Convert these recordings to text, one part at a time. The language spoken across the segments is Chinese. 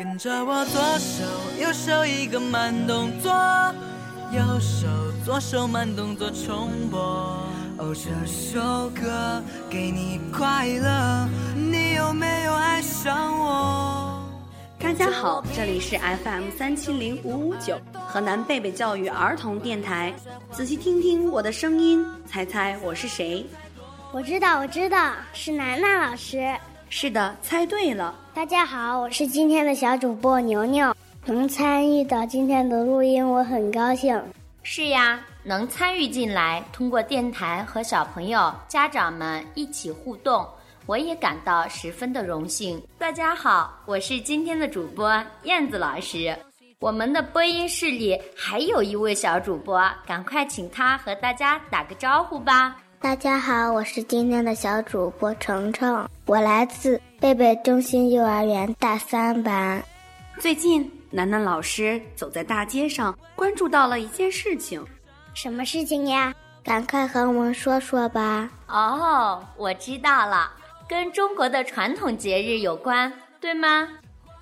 跟着我左手右手一个慢动作，右手左手慢动作重播。哦，这首歌给你快乐，你有没有爱上我？大家好，这里是 FM 三七零五五九河南贝贝教育儿童电台。仔细听听我的声音，猜猜我是谁？我知道，我知道，是楠楠老师。是的，猜对了。大家好，我是今天的小主播牛牛，能参与到今天的录音，我很高兴。是呀，能参与进来，通过电台和小朋友、家长们一起互动，我也感到十分的荣幸。大家好，我是今天的主播燕子老师。我们的播音室里还有一位小主播，赶快请他和大家打个招呼吧。大家好，我是今天的小主播程程，我来自贝贝中心幼儿园大三班。最近，楠楠老师走在大街上，关注到了一件事情。什么事情呀？赶快和我们说说吧。哦，我知道了，跟中国的传统节日有关，对吗？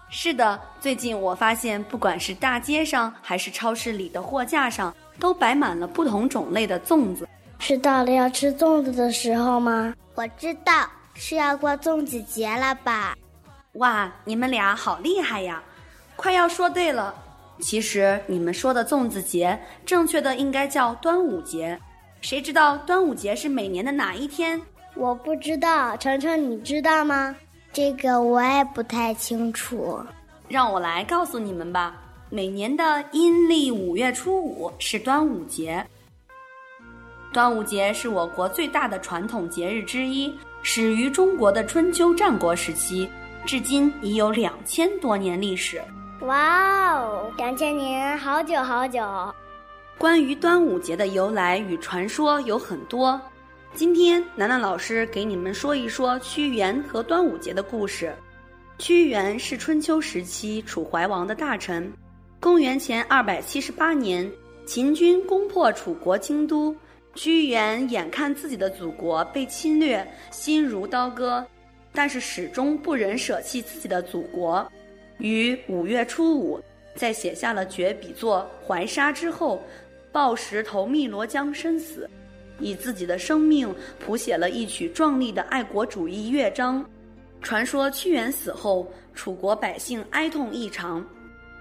是的，最近我发现，不管是大街上还是超市里的货架上，都摆满了不同种类的粽子。是到了要吃粽子的时候吗？我知道是要过粽子节了吧？哇，你们俩好厉害呀！快要说对了。其实你们说的粽子节，正确的应该叫端午节。谁知道端午节是每年的哪一天？我不知道，程程你知道吗？这个我也不太清楚。让我来告诉你们吧。每年的阴历五月初五是端午节。端午节是我国最大的传统节日之一，始于中国的春秋战国时期，至今已有两千多年历史。哇哦，两千年，好久好久！关于端午节的由来与传说有很多，今天楠楠老师给你们说一说屈原和端午节的故事。屈原是春秋时期楚怀王的大臣，公元前二百七十八年，秦军攻破楚国京都。屈原眼看自己的祖国被侵略，心如刀割，但是始终不忍舍弃自己的祖国。于五月初五，在写下了绝笔作《怀沙》之后，抱石投汨罗江身死，以自己的生命谱写了一曲壮丽的爱国主义乐章。传说屈原死后，楚国百姓哀痛异常，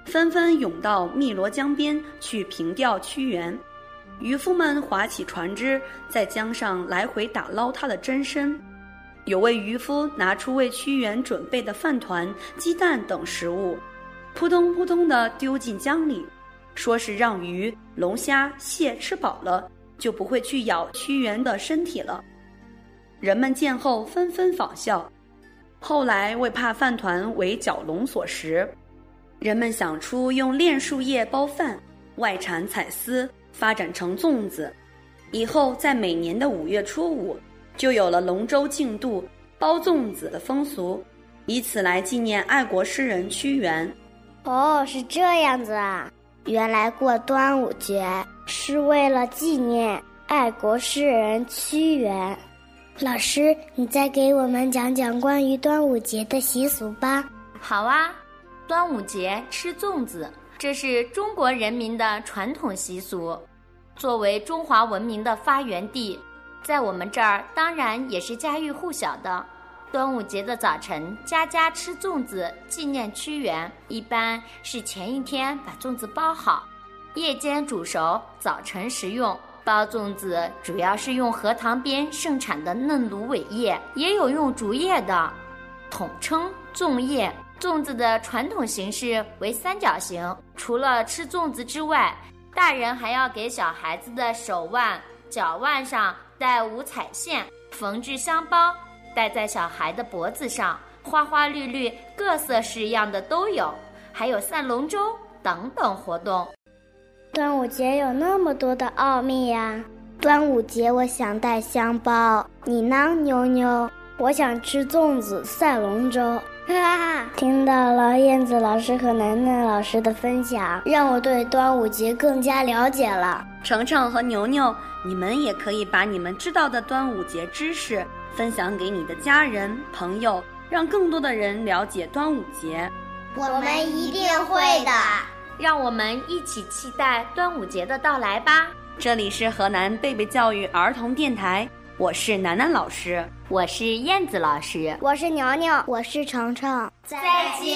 纷纷涌到汨罗江边去凭吊屈原。渔夫们划起船只，在江上来回打捞他的真身。有位渔夫拿出为屈原准备的饭团、鸡蛋等食物，扑通扑通地丢进江里，说是让鱼、龙虾、蟹吃饱了，就不会去咬屈原的身体了。人们见后纷纷仿效。后来为怕饭团为蛟龙所食，人们想出用炼树叶包饭，外缠彩丝。发展成粽子，以后在每年的五月初五，就有了龙舟竞渡、包粽子的风俗，以此来纪念爱国诗人屈原。哦，是这样子啊！原来过端午节是为了纪念爱国诗人屈原。老师，你再给我们讲讲关于端午节的习俗吧。好啊，端午节吃粽子。这是中国人民的传统习俗，作为中华文明的发源地，在我们这儿当然也是家喻户晓的。端午节的早晨，家家吃粽子纪念屈原，一般是前一天把粽子包好，夜间煮熟，早晨食用。包粽子主要是用荷塘边盛产的嫩芦苇叶，也有用竹叶的，统称粽叶。粽子的传统形式为三角形。除了吃粽子之外，大人还要给小孩子的手腕、脚腕上戴五彩线，缝制香包，戴在小孩的脖子上，花花绿绿、各色式样的都有。还有赛龙舟等等活动。端午节有那么多的奥秘呀！端午节我想戴香包，你呢，妞妞？我想吃粽子、赛龙舟。哈哈，听到了燕子老师和楠楠老师的分享，让我对端午节更加了解了。程程和牛牛，你们也可以把你们知道的端午节知识分享给你的家人朋友，让更多的人了解端午节。我们一定会的。让我们一起期待端午节的到来吧！这里是河南贝贝教育儿童电台，我是楠楠老师，我是燕子老师，我是牛牛，我是程程，再见。